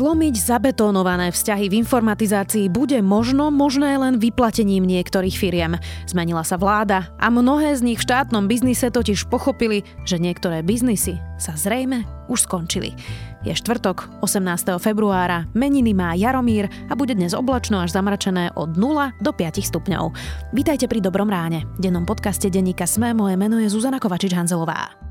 Zlomiť zabetónované vzťahy v informatizácii bude možno možné len vyplatením niektorých firiem. Zmenila sa vláda a mnohé z nich v štátnom biznise totiž pochopili, že niektoré biznisy sa zrejme už skončili. Je štvrtok, 18. februára, meniny má Jaromír a bude dnes oblačno až zamračené od 0 do 5 stupňov. Vítajte pri Dobrom ráne. V dennom podcaste denníka Sme moje meno je Zuzana Kovačič-Hanzelová.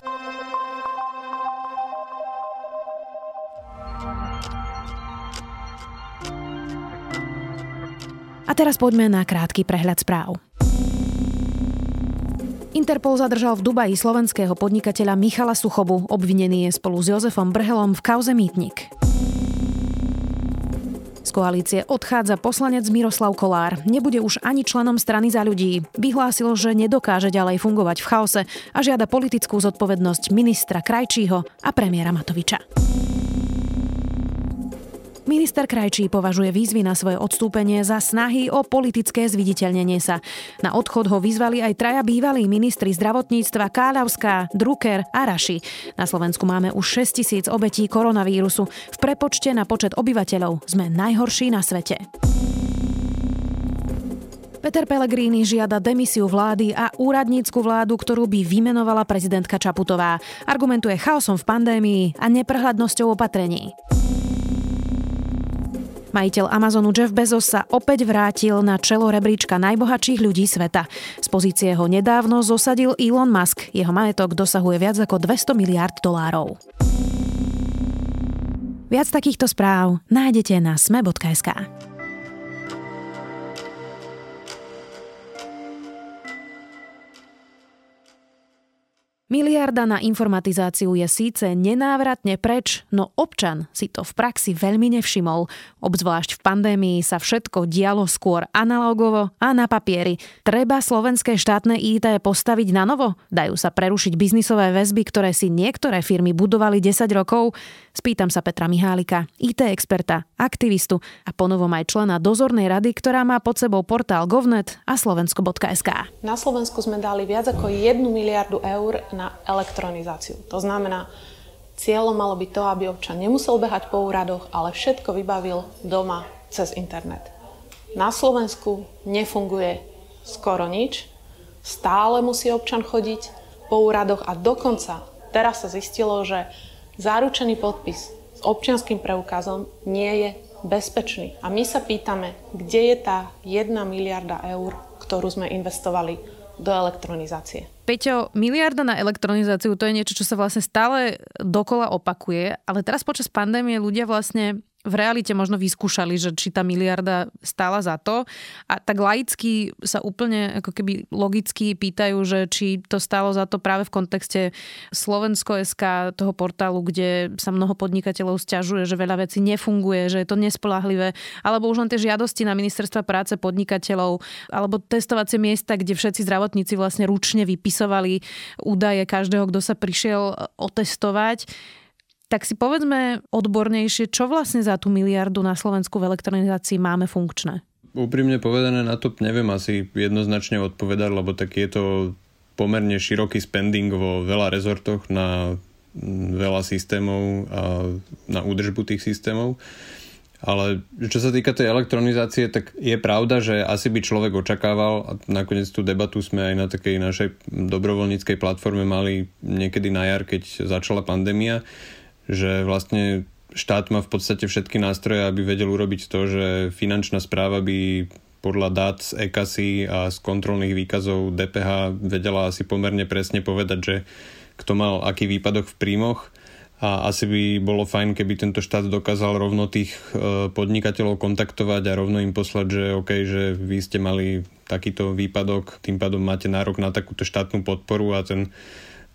A teraz poďme na krátky prehľad správ. Interpol zadržal v Dubaji slovenského podnikateľa Michala Suchobu. Obvinený je spolu s Jozefom Brhelom v kauze Mýtnik. Z koalície odchádza poslanec Miroslav Kolár. Nebude už ani členom strany za ľudí. Vyhlásil, že nedokáže ďalej fungovať v chaose a žiada politickú zodpovednosť ministra Krajčího a premiéra Matoviča. Minister Krajčí považuje výzvy na svoje odstúpenie za snahy o politické zviditeľnenie sa. Na odchod ho vyzvali aj traja bývalí ministri zdravotníctva Káľavská, Drucker a Raši. Na Slovensku máme už 6 tisíc obetí koronavírusu. V prepočte na počet obyvateľov sme najhorší na svete. Peter Pellegrini žiada demisiu vlády a úradnícku vládu, ktorú by vymenovala prezidentka Čaputová. Argumentuje chaosom v pandémii a neprehľadnosťou opatrení. Majiteľ Amazonu Jeff Bezos sa opäť vrátil na čelo rebríčka najbohatších ľudí sveta. Z pozície ho nedávno zosadil Elon Musk. Jeho majetok dosahuje viac ako 200 miliard dolárov. Viac takýchto správ nájdete na sme.sk. Miliarda na informatizáciu je síce nenávratne preč, no občan si to v praxi veľmi nevšimol. Obzvlášť v pandémii sa všetko dialo skôr analogovo a na papieri. Treba slovenské štátne IT postaviť na novo? Dajú sa prerušiť biznisové väzby, ktoré si niektoré firmy budovali 10 rokov? Spýtam sa Petra Mihálika, IT experta, aktivistu a ponovom aj člena dozornej rady, ktorá má pod sebou portál govnet a slovensko.sk. Na Slovensku sme dali viac ako 1 miliardu eur na na elektronizáciu. To znamená, cieľom malo byť to, aby občan nemusel behať po úradoch, ale všetko vybavil doma cez internet. Na Slovensku nefunguje skoro nič, stále musí občan chodiť po úradoch a dokonca teraz sa zistilo, že záručený podpis s občianským preukazom nie je bezpečný. A my sa pýtame, kde je tá 1 miliarda eur, ktorú sme investovali do elektronizácie. Peťo, miliarda na elektronizáciu, to je niečo, čo sa vlastne stále dokola opakuje, ale teraz počas pandémie ľudia vlastne v realite možno vyskúšali, že či tá miliarda stála za to. A tak laicky sa úplne ako keby logicky pýtajú, že či to stálo za to práve v kontexte Slovensko.sk, toho portálu, kde sa mnoho podnikateľov stiažuje, že veľa vecí nefunguje, že je to nespolahlivé, alebo už len tie žiadosti na ministerstva práce podnikateľov, alebo testovacie miesta, kde všetci zdravotníci vlastne ručne vypisovali údaje každého, kto sa prišiel otestovať tak si povedzme odbornejšie, čo vlastne za tú miliardu na Slovensku v elektronizácii máme funkčné? Úprimne povedané na to neviem asi jednoznačne odpovedať, lebo tak je to pomerne široký spending vo veľa rezortoch na veľa systémov a na údržbu tých systémov. Ale čo sa týka tej elektronizácie, tak je pravda, že asi by človek očakával, a nakoniec tú debatu sme aj na takej našej dobrovoľníckej platforme mali niekedy na jar, keď začala pandémia, že vlastne štát má v podstate všetky nástroje, aby vedel urobiť to, že finančná správa by podľa dát z EKASY a z kontrolných výkazov DPH vedela asi pomerne presne povedať, že kto mal aký výpadok v príjmoch. A asi by bolo fajn, keby tento štát dokázal rovno tých e, podnikateľov kontaktovať a rovno im poslať, že OK, že vy ste mali takýto výpadok, tým pádom máte nárok na takúto štátnu podporu a ten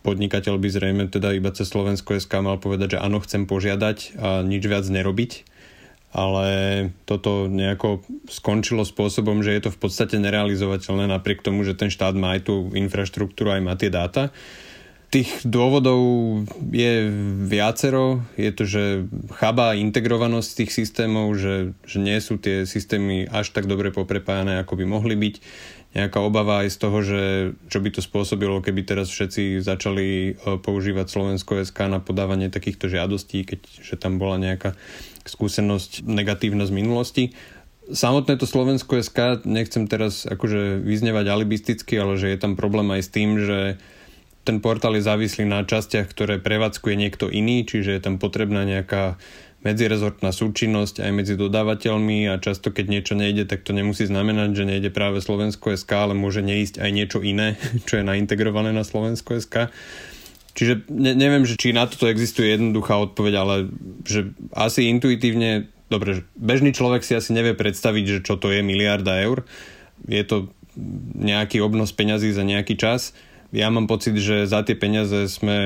podnikateľ by zrejme teda iba cez Slovensko SK mal povedať, že áno, chcem požiadať a nič viac nerobiť. ale toto nejako skončilo spôsobom, že je to v podstate nerealizovateľné napriek tomu, že ten štát má aj tú infraštruktúru, aj má tie dáta. Tých dôvodov je viacero. Je to, že chába integrovanosť tých systémov, že, že nie sú tie systémy až tak dobre poprepájane, ako by mohli byť. Nejaká obava aj z toho, že čo by to spôsobilo, keby teraz všetci začali e, používať Slovensko SK na podávanie takýchto žiadostí, keďže tam bola nejaká skúsenosť negatívna z minulosti samotné to Slovensko SK, nechcem teraz akože vyznevať alibisticky, ale že je tam problém aj s tým, že ten portál je závislý na častiach, ktoré prevádzkuje niekto iný, čiže je tam potrebná nejaká medzirezortná súčinnosť aj medzi dodávateľmi a často keď niečo nejde, tak to nemusí znamenať, že nejde práve Slovensko SK, ale môže neísť aj niečo iné, čo je naintegrované na Slovensko SK. Čiže ne, neviem, že či na toto existuje jednoduchá odpoveď, ale že asi intuitívne, dobre, bežný človek si asi nevie predstaviť, že čo to je miliarda eur. Je to nejaký obnos peňazí za nejaký čas ja mám pocit, že za tie peniaze sme,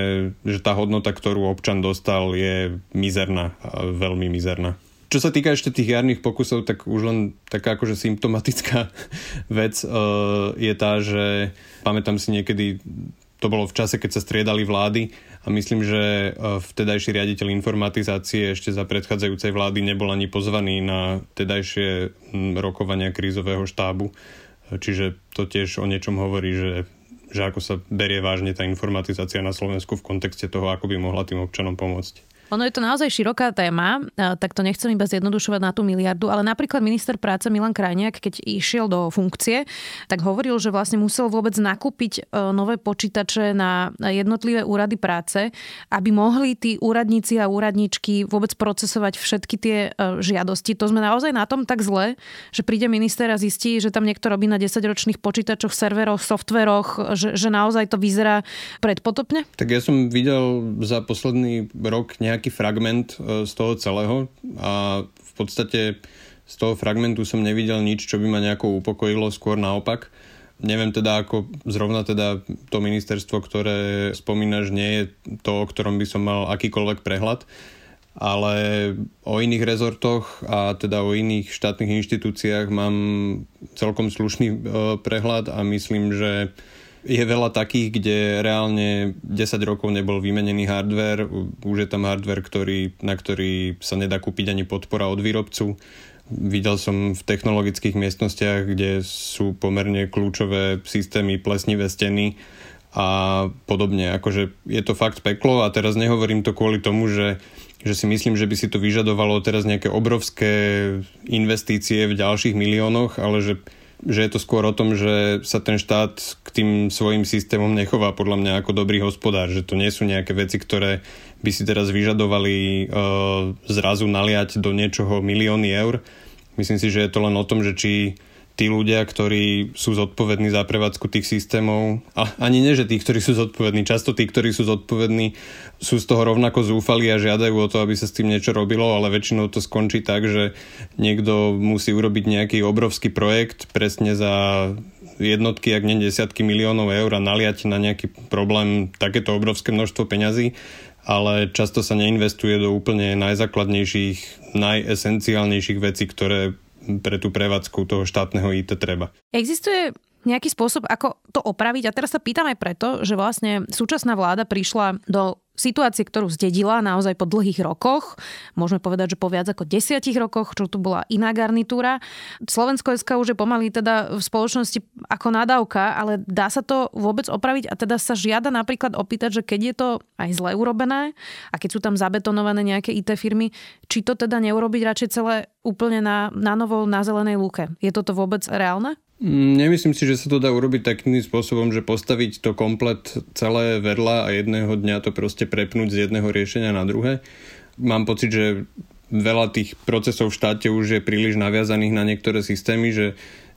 že tá hodnota, ktorú občan dostal, je mizerná, veľmi mizerná. Čo sa týka ešte tých jarných pokusov, tak už len taká akože symptomatická vec uh, je tá, že pamätám si niekedy, to bolo v čase, keď sa striedali vlády a myslím, že uh, vtedajší riaditeľ informatizácie ešte za predchádzajúcej vlády nebol ani pozvaný na tedajšie rokovania krízového štábu. Čiže to tiež o niečom hovorí, že že ako sa berie vážne tá informatizácia na Slovensku v kontexte toho, ako by mohla tým občanom pomôcť. Ono je to naozaj široká téma, tak to nechcem iba zjednodušovať na tú miliardu, ale napríklad minister práce Milan Krajniak, keď išiel do funkcie, tak hovoril, že vlastne musel vôbec nakúpiť e, nové počítače na jednotlivé úrady práce, aby mohli tí úradníci a úradničky vôbec procesovať všetky tie e, žiadosti. To sme naozaj na tom tak zle, že príde minister a zistí, že tam niekto robí na 10-ročných počítačoch, serveroch, softveroch, že, že naozaj to vyzerá predpotopne? Tak ja som videl za posledný rok nejak nejaký fragment e, z toho celého a v podstate z toho fragmentu som nevidel nič, čo by ma nejako upokojilo, skôr naopak. Neviem teda, ako zrovna teda to ministerstvo, ktoré spomínaš, nie je to, o ktorom by som mal akýkoľvek prehľad, ale o iných rezortoch a teda o iných štátnych inštitúciách mám celkom slušný e, prehľad a myslím, že je veľa takých, kde reálne 10 rokov nebol vymenený hardware, už je tam hardware, ktorý, na ktorý sa nedá kúpiť ani podpora od výrobcu. Videl som v technologických miestnostiach, kde sú pomerne kľúčové systémy, plesnivé steny a podobne. Akože je to fakt peklo a teraz nehovorím to kvôli tomu, že že si myslím, že by si to vyžadovalo teraz nejaké obrovské investície v ďalších miliónoch, ale že že je to skôr o tom, že sa ten štát k tým svojim systémom nechová podľa mňa ako dobrý hospodár, že to nie sú nejaké veci, ktoré by si teraz vyžadovali uh, zrazu naliať do niečoho milióny eur. Myslím si, že je to len o tom, že či tí ľudia, ktorí sú zodpovední za prevádzku tých systémov, a ani nie, že tí, ktorí sú zodpovední, často tí, ktorí sú zodpovední, sú z toho rovnako zúfali a žiadajú o to, aby sa s tým niečo robilo, ale väčšinou to skončí tak, že niekto musí urobiť nejaký obrovský projekt presne za jednotky, ak nie desiatky miliónov eur a naliať na nejaký problém takéto obrovské množstvo peňazí ale často sa neinvestuje do úplne najzákladnejších, najesenciálnejších vecí, ktoré pre tú prevádzku toho štátneho IT treba. Existuje nejaký spôsob, ako to opraviť? A teraz sa pýtam aj preto, že vlastne súčasná vláda prišla do situácie, ktorú zdedila naozaj po dlhých rokoch, môžeme povedať, že po viac ako desiatich rokoch, čo tu bola iná garnitúra. Slovensko SK už je pomaly teda v spoločnosti ako nadávka, ale dá sa to vôbec opraviť a teda sa žiada napríklad opýtať, že keď je to aj zle urobené a keď sú tam zabetonované nejaké IT firmy, či to teda neurobiť radšej celé úplne na, na novo na zelenej lúke. Je toto vôbec reálne? Mm, nemyslím si, že sa to dá urobiť takým spôsobom, že postaviť to komplet celé vedľa a jedného dňa to proste prepnúť z jedného riešenia na druhé. Mám pocit, že veľa tých procesov v štáte už je príliš naviazaných na niektoré systémy, že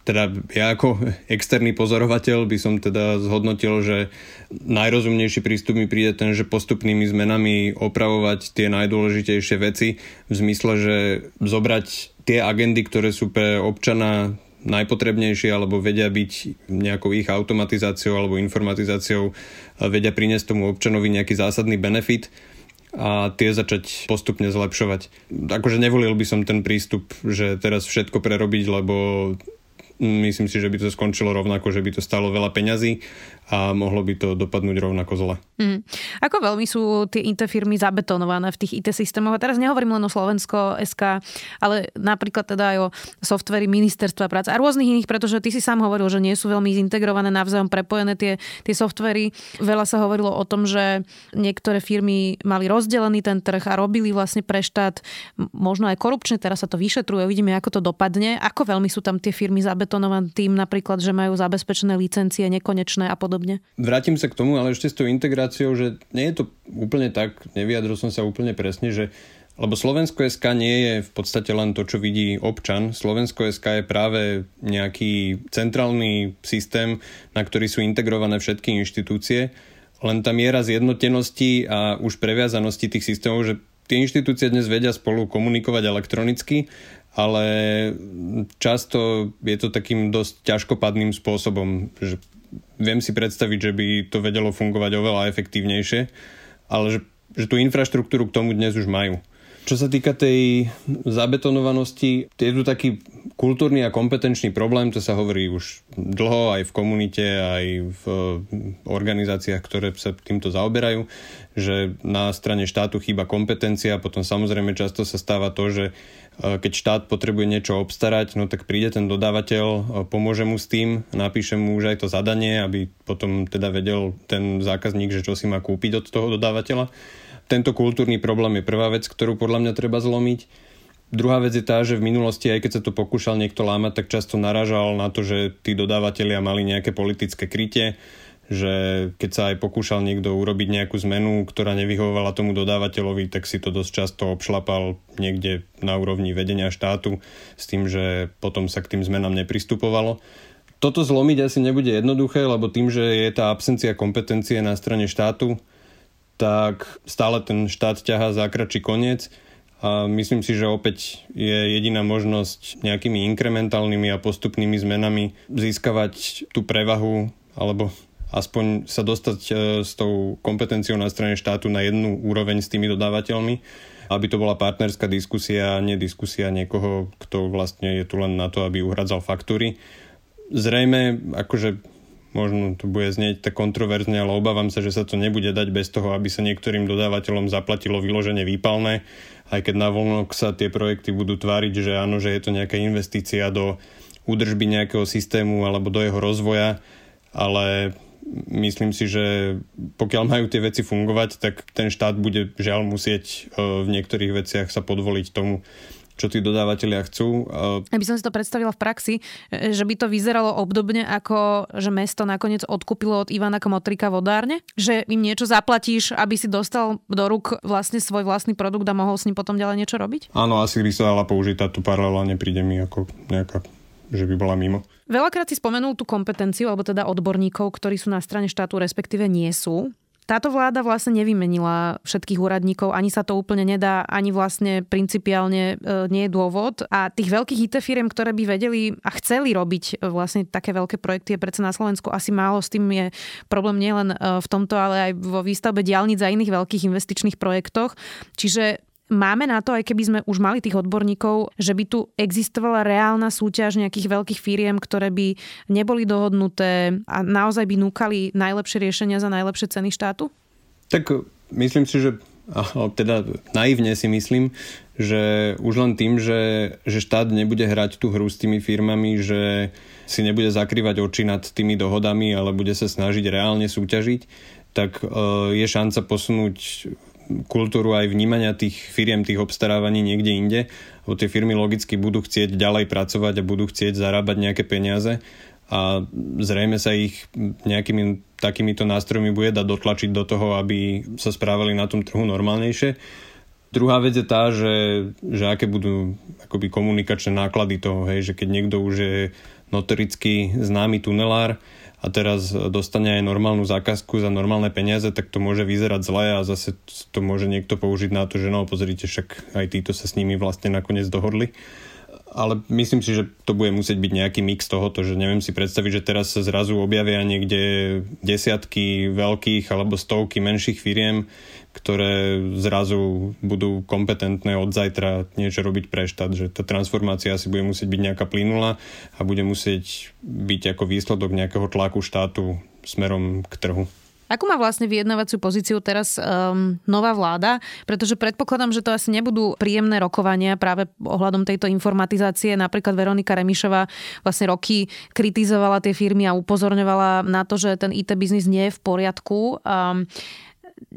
teda ja ako externý pozorovateľ by som teda zhodnotil, že najrozumnejší prístup mi príde ten, že postupnými zmenami opravovať tie najdôležitejšie veci v zmysle, že zobrať tie agendy, ktoré sú pre občana najpotrebnejšie alebo vedia byť nejakou ich automatizáciou alebo informatizáciou vedia priniesť tomu občanovi nejaký zásadný benefit a tie začať postupne zlepšovať. Akože nevolil by som ten prístup, že teraz všetko prerobiť, lebo myslím si, že by to skončilo rovnako, že by to stalo veľa peňazí a mohlo by to dopadnúť rovnako zle. Mm. Ako veľmi sú tie IT firmy zabetonované v tých IT systémoch? A teraz nehovorím len o Slovensko, SK, ale napríklad teda aj o softvery ministerstva práce a rôznych iných, pretože ty si sám hovoril, že nie sú veľmi zintegrované, navzájom prepojené tie, tie softvery. Veľa sa hovorilo o tom, že niektoré firmy mali rozdelený ten trh a robili vlastne pre štát možno aj korupčne, teraz sa to vyšetruje, uvidíme, ako to dopadne. Ako veľmi sú tam tie firmy zabetonované tým napríklad, že majú zabezpečené licencie nekonečné a podobne? Vrátim sa k tomu, ale ešte s tou integráciou, že nie je to úplne tak, nevyjadril som sa úplne presne, že lebo Slovensko SK nie je v podstate len to, čo vidí občan. Slovensko SK je práve nejaký centrálny systém, na ktorý sú integrované všetky inštitúcie. Len tá miera zjednotenosti a už previazanosti tých systémov, že tie inštitúcie dnes vedia spolu komunikovať elektronicky, ale často je to takým dosť ťažkopadným spôsobom, že viem si predstaviť, že by to vedelo fungovať oveľa efektívnejšie, ale že, že tú infraštruktúru k tomu dnes už majú. Čo sa týka tej zabetonovanosti, je tu taký kultúrny a kompetenčný problém, to sa hovorí už dlho aj v komunite, aj v organizáciách, ktoré sa týmto zaoberajú, že na strane štátu chýba kompetencia, potom samozrejme často sa stáva to, že e, keď štát potrebuje niečo obstarať, no tak príde ten dodávateľ, e, pomôže mu s tým, napíše mu už aj to zadanie, aby potom teda vedel ten zákazník, že čo si má kúpiť od toho dodávateľa tento kultúrny problém je prvá vec, ktorú podľa mňa treba zlomiť. Druhá vec je tá, že v minulosti, aj keď sa to pokúšal niekto lámať, tak často naražal na to, že tí dodávateľia mali nejaké politické krytie, že keď sa aj pokúšal niekto urobiť nejakú zmenu, ktorá nevyhovovala tomu dodávateľovi, tak si to dosť často obšlapal niekde na úrovni vedenia štátu s tým, že potom sa k tým zmenám nepristupovalo. Toto zlomiť asi nebude jednoduché, lebo tým, že je tá absencia kompetencie na strane štátu, tak stále ten štát ťahá za kračí koniec a myslím si, že opäť je jediná možnosť nejakými inkrementálnymi a postupnými zmenami získavať tú prevahu alebo aspoň sa dostať e, s tou kompetenciou na strane štátu na jednu úroveň s tými dodávateľmi, aby to bola partnerská diskusia, nie diskusia niekoho, kto vlastne je tu len na to, aby uhradzal faktúry. Zrejme, akože možno to bude znieť tak kontroverzne, ale obávam sa, že sa to nebude dať bez toho, aby sa niektorým dodávateľom zaplatilo vyloženie výpalné, aj keď na voľnok sa tie projekty budú tváriť, že áno, že je to nejaká investícia do údržby nejakého systému alebo do jeho rozvoja, ale myslím si, že pokiaľ majú tie veci fungovať, tak ten štát bude žiaľ musieť e, v niektorých veciach sa podvoliť tomu, čo tí dodávateľia chcú. Aby som si to predstavila v praxi, že by to vyzeralo obdobne ako, že mesto nakoniec odkúpilo od Ivana Komotrika vodárne? Že im niečo zaplatíš, aby si dostal do rúk vlastne svoj vlastný produkt a mohol s ním potom ďalej niečo robiť? Áno, asi by sa dala použiť táto paralela, nepríde mi ako nejaká že by bola mimo. Veľakrát si spomenul tú kompetenciu, alebo teda odborníkov, ktorí sú na strane štátu, respektíve nie sú. Táto vláda vlastne nevymenila všetkých úradníkov, ani sa to úplne nedá, ani vlastne principiálne e, nie je dôvod. A tých veľkých IT firiem, ktoré by vedeli a chceli robiť e, vlastne také veľké projekty, je predsa na Slovensku asi málo. S tým je problém nielen e, v tomto, ale aj vo výstavbe diálnic a iných veľkých investičných projektoch. Čiže Máme na to, aj keby sme už mali tých odborníkov, že by tu existovala reálna súťaž nejakých veľkých firiem, ktoré by neboli dohodnuté a naozaj by núkali najlepšie riešenia za najlepšie ceny štátu? Tak myslím si, že teda naivne si myslím, že už len tým, že, že štát nebude hrať tú hru s tými firmami, že si nebude zakrývať oči nad tými dohodami, ale bude sa snažiť reálne súťažiť, tak e, je šanca posunúť kultúru aj vnímania tých firiem, tých obstarávaní niekde inde, lebo tie firmy logicky budú chcieť ďalej pracovať a budú chcieť zarábať nejaké peniaze a zrejme sa ich nejakými takýmito nástrojmi bude dať dotlačiť do toho, aby sa správali na tom trhu normálnejšie. Druhá vec je tá, že, že aké budú akoby komunikačné náklady toho, hej, že keď niekto už je notoricky známy tunelár, a teraz dostane aj normálnu zákazku za normálne peniaze, tak to môže vyzerať zle a zase to môže niekto použiť na to, že no pozrite, však aj títo sa s nimi vlastne nakoniec dohodli. Ale myslím si, že to bude musieť byť nejaký mix tohoto, že neviem si predstaviť, že teraz sa zrazu objavia niekde desiatky veľkých alebo stovky menších firiem, ktoré zrazu budú kompetentné od zajtra niečo robiť pre štát, že tá transformácia asi bude musieť byť nejaká plynulá a bude musieť byť ako výsledok nejakého tlaku štátu smerom k trhu. Ako má vlastne vyjednávaciu pozíciu teraz um, nová vláda? Pretože predpokladám, že to asi nebudú príjemné rokovania práve ohľadom tejto informatizácie. Napríklad Veronika Remišová vlastne roky kritizovala tie firmy a upozorňovala na to, že ten IT biznis nie je v poriadku. Um,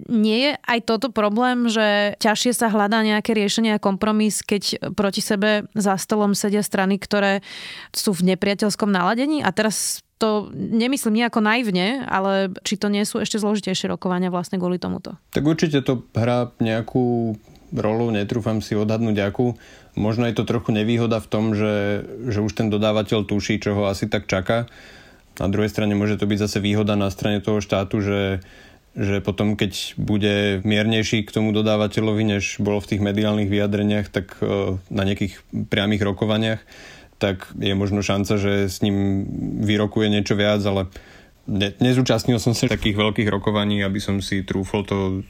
nie je aj toto problém, že ťažšie sa hľadá nejaké riešenie a kompromis, keď proti sebe za stolom sedia strany, ktoré sú v nepriateľskom naladení? A teraz to nemyslím nejako naivne, ale či to nie sú ešte zložitejšie rokovania vlastne kvôli tomuto? Tak určite to hrá nejakú rolu, netrúfam si odhadnúť akú. Možno je to trochu nevýhoda v tom, že, že už ten dodávateľ tuší, čo ho asi tak čaká. Na druhej strane môže to byť zase výhoda na strane toho štátu, že, že potom, keď bude miernejší k tomu dodávateľovi, než bolo v tých mediálnych vyjadreniach, tak e, na nejakých priamých rokovaniach, tak je možno šanca, že s ním vyrokuje niečo viac, ale ne, nezúčastnil som sa takých veľkých rokovaní, aby som si trúfol to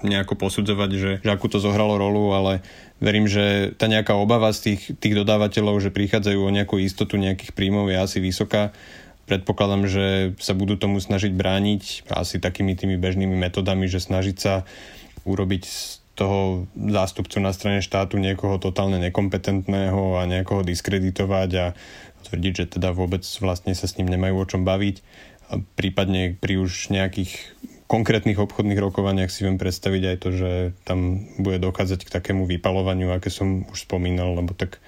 nejako posudzovať, že, že akú to zohralo rolu, ale verím, že tá nejaká obava z tých, tých dodávateľov, že prichádzajú o nejakú istotu nejakých príjmov je asi vysoká. Predpokladám, že sa budú tomu snažiť brániť asi takými tými bežnými metodami, že snažiť sa urobiť toho zástupcu na strane štátu niekoho totálne nekompetentného a niekoho diskreditovať a tvrdiť, že teda vôbec vlastne sa s ním nemajú o čom baviť. A prípadne pri už nejakých konkrétnych obchodných rokovaniach si viem predstaviť aj to, že tam bude dochádzať k takému vypalovaniu, aké som už spomínal, lebo tak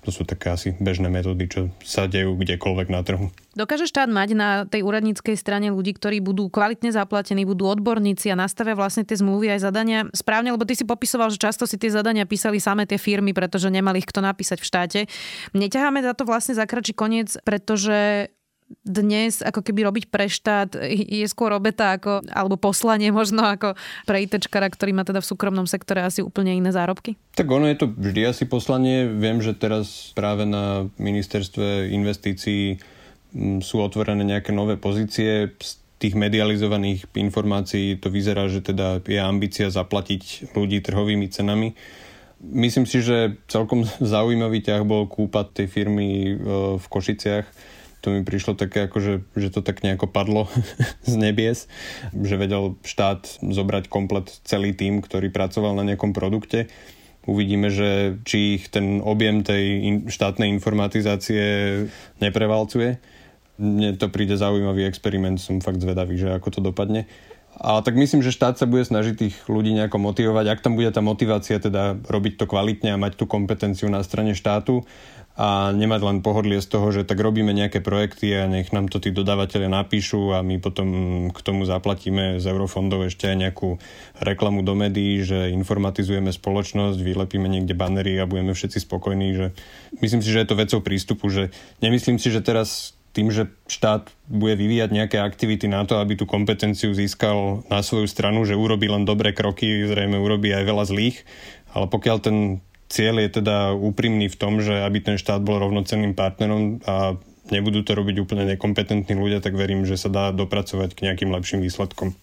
to sú také asi bežné metódy, čo sa dejú kdekoľvek na trhu. Dokáže štát mať na tej úradníckej strane ľudí, ktorí budú kvalitne zaplatení, budú odborníci a nastavia vlastne tie zmluvy aj zadania správne, lebo ty si popisoval, že často si tie zadania písali samé tie firmy, pretože nemali ich kto napísať v štáte. Neťaháme za to vlastne zakračí koniec, pretože dnes ako keby robiť pre štát je skôr obeta ako, alebo poslanie možno ako pre ITčkara, ktorý má teda v súkromnom sektore asi úplne iné zárobky? Tak ono je to vždy asi poslanie. Viem, že teraz práve na ministerstve investícií mm, sú otvorené nejaké nové pozície. Z tých medializovaných informácií to vyzerá, že teda je ambícia zaplatiť ľudí trhovými cenami. Myslím si, že celkom zaujímavý ťah bol kúpať tej firmy e, v Košiciach to mi prišlo také ako, že, že to tak nejako padlo z nebies, že vedel štát zobrať komplet celý tým, ktorý pracoval na nejakom produkte. Uvidíme, že či ich ten objem tej in, štátnej informatizácie neprevalcuje. Mne to príde zaujímavý experiment, som fakt zvedavý, že ako to dopadne. Ale tak myslím, že štát sa bude snažiť tých ľudí nejako motivovať. Ak tam bude tá motivácia teda robiť to kvalitne a mať tú kompetenciu na strane štátu, a nemať len pohodlie z toho, že tak robíme nejaké projekty a nech nám to tí dodávateľe napíšu a my potom k tomu zaplatíme z eurofondov ešte aj nejakú reklamu do médií, že informatizujeme spoločnosť, vylepíme niekde banery a budeme všetci spokojní. Že... Myslím si, že je to vecou prístupu, že nemyslím si, že teraz tým, že štát bude vyvíjať nejaké aktivity na to, aby tú kompetenciu získal na svoju stranu, že urobí len dobré kroky, zrejme urobí aj veľa zlých, ale pokiaľ ten cieľ je teda úprimný v tom, že aby ten štát bol rovnocenným partnerom a nebudú to robiť úplne nekompetentní ľudia, tak verím, že sa dá dopracovať k nejakým lepším výsledkom.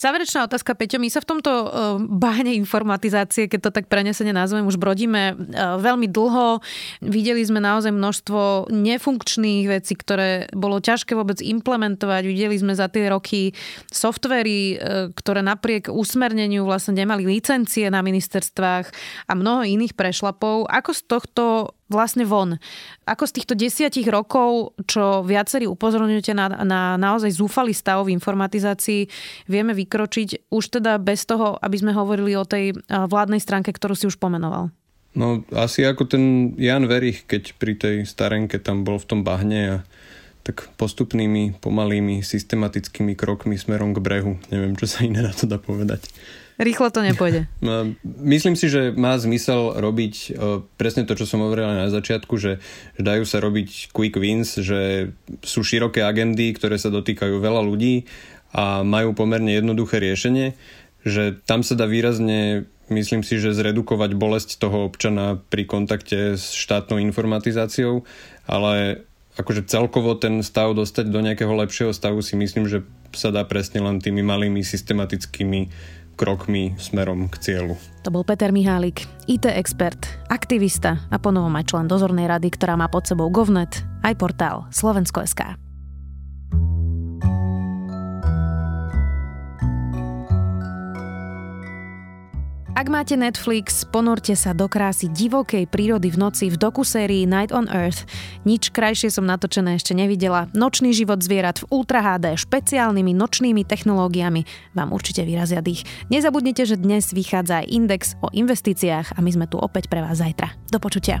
Záverečná otázka, Peťo. My sa v tomto uh, bahne informatizácie, keď to tak prenesene nazvem, už brodíme uh, veľmi dlho. Videli sme naozaj množstvo nefunkčných vecí, ktoré bolo ťažké vôbec implementovať. Videli sme za tie roky softvery, uh, ktoré napriek usmerneniu vlastne nemali licencie na ministerstvách a mnoho iných prešlapov. Ako z tohto vlastne von. Ako z týchto desiatich rokov, čo viacerí upozorňujete na, na naozaj zúfalý stav v informatizácii, vieme vykročiť už teda bez toho, aby sme hovorili o tej vládnej stránke, ktorú si už pomenoval? No asi ako ten Jan Verich, keď pri tej starenke tam bol v tom bahne a tak postupnými, pomalými, systematickými krokmi smerom k brehu. Neviem, čo sa iné na to dá povedať. Rýchlo to nepôjde. No, myslím si, že má zmysel robiť e, presne to, čo som hovoril na začiatku, že, že dajú sa robiť quick wins, že sú široké agendy, ktoré sa dotýkajú veľa ľudí a majú pomerne jednoduché riešenie, že tam sa dá výrazne myslím si, že zredukovať bolesť toho občana pri kontakte s štátnou informatizáciou, ale akože celkovo ten stav dostať do nejakého lepšieho stavu si myslím, že sa dá presne len tými malými systematickými krokmi smerom k cieľu. To bol Peter Mihálik, IT expert, aktivista a ponovom aj člen dozornej rady, ktorá má pod sebou Govnet, aj portál Slovensko.sk. Ak máte Netflix, ponorte sa do krásy divokej prírody v noci v dokusérii Night on Earth. Nič krajšie som natočené ešte nevidela. Nočný život zvierat v Ultra HD špeciálnymi nočnými technológiami vám určite vyrazia dých. Nezabudnite, že dnes vychádza aj index o investíciách a my sme tu opäť pre vás zajtra. Do počutia.